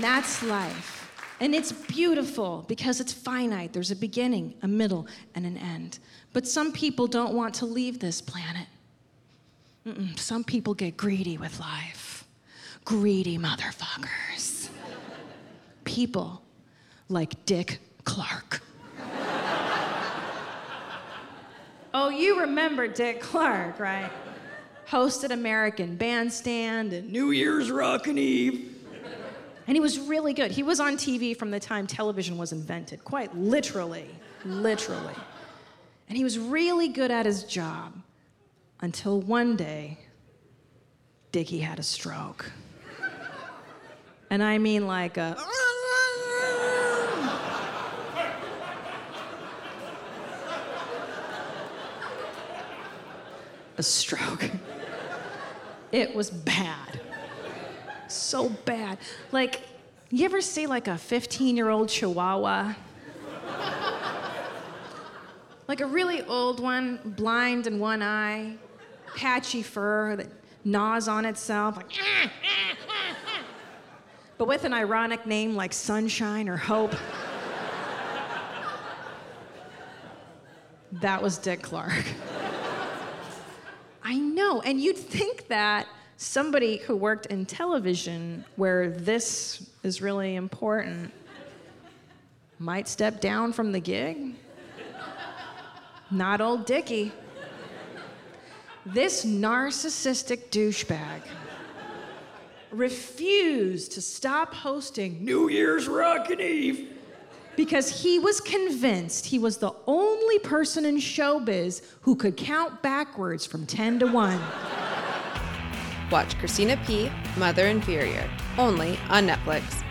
And that's life. And it's beautiful because it's finite. There's a beginning, a middle, and an end. But some people don't want to leave this planet. Mm-mm. Some people get greedy with life. Greedy motherfuckers. People like Dick Clark. oh, you remember Dick Clark, right? Hosted American Bandstand and New Year's Rockin' Eve. And he was really good. He was on TV from the time television was invented, quite literally, literally. And he was really good at his job until one day, Dickie had a stroke. And I mean, like a. a stroke. It was bad so bad. Like, you ever see like a 15 year old chihuahua? like a really old one, blind in one eye, patchy fur that gnaws on itself, like, but with an ironic name like Sunshine or Hope. that was Dick Clark. I know, and you'd think that somebody who worked in television where this is really important might step down from the gig. Not old Dickie. This narcissistic douchebag refused to stop hosting New Year's Rockin' Eve because he was convinced he was the only person in showbiz who could count backwards from 10 to 1. Watch Christina P., Mother Inferior, only on Netflix.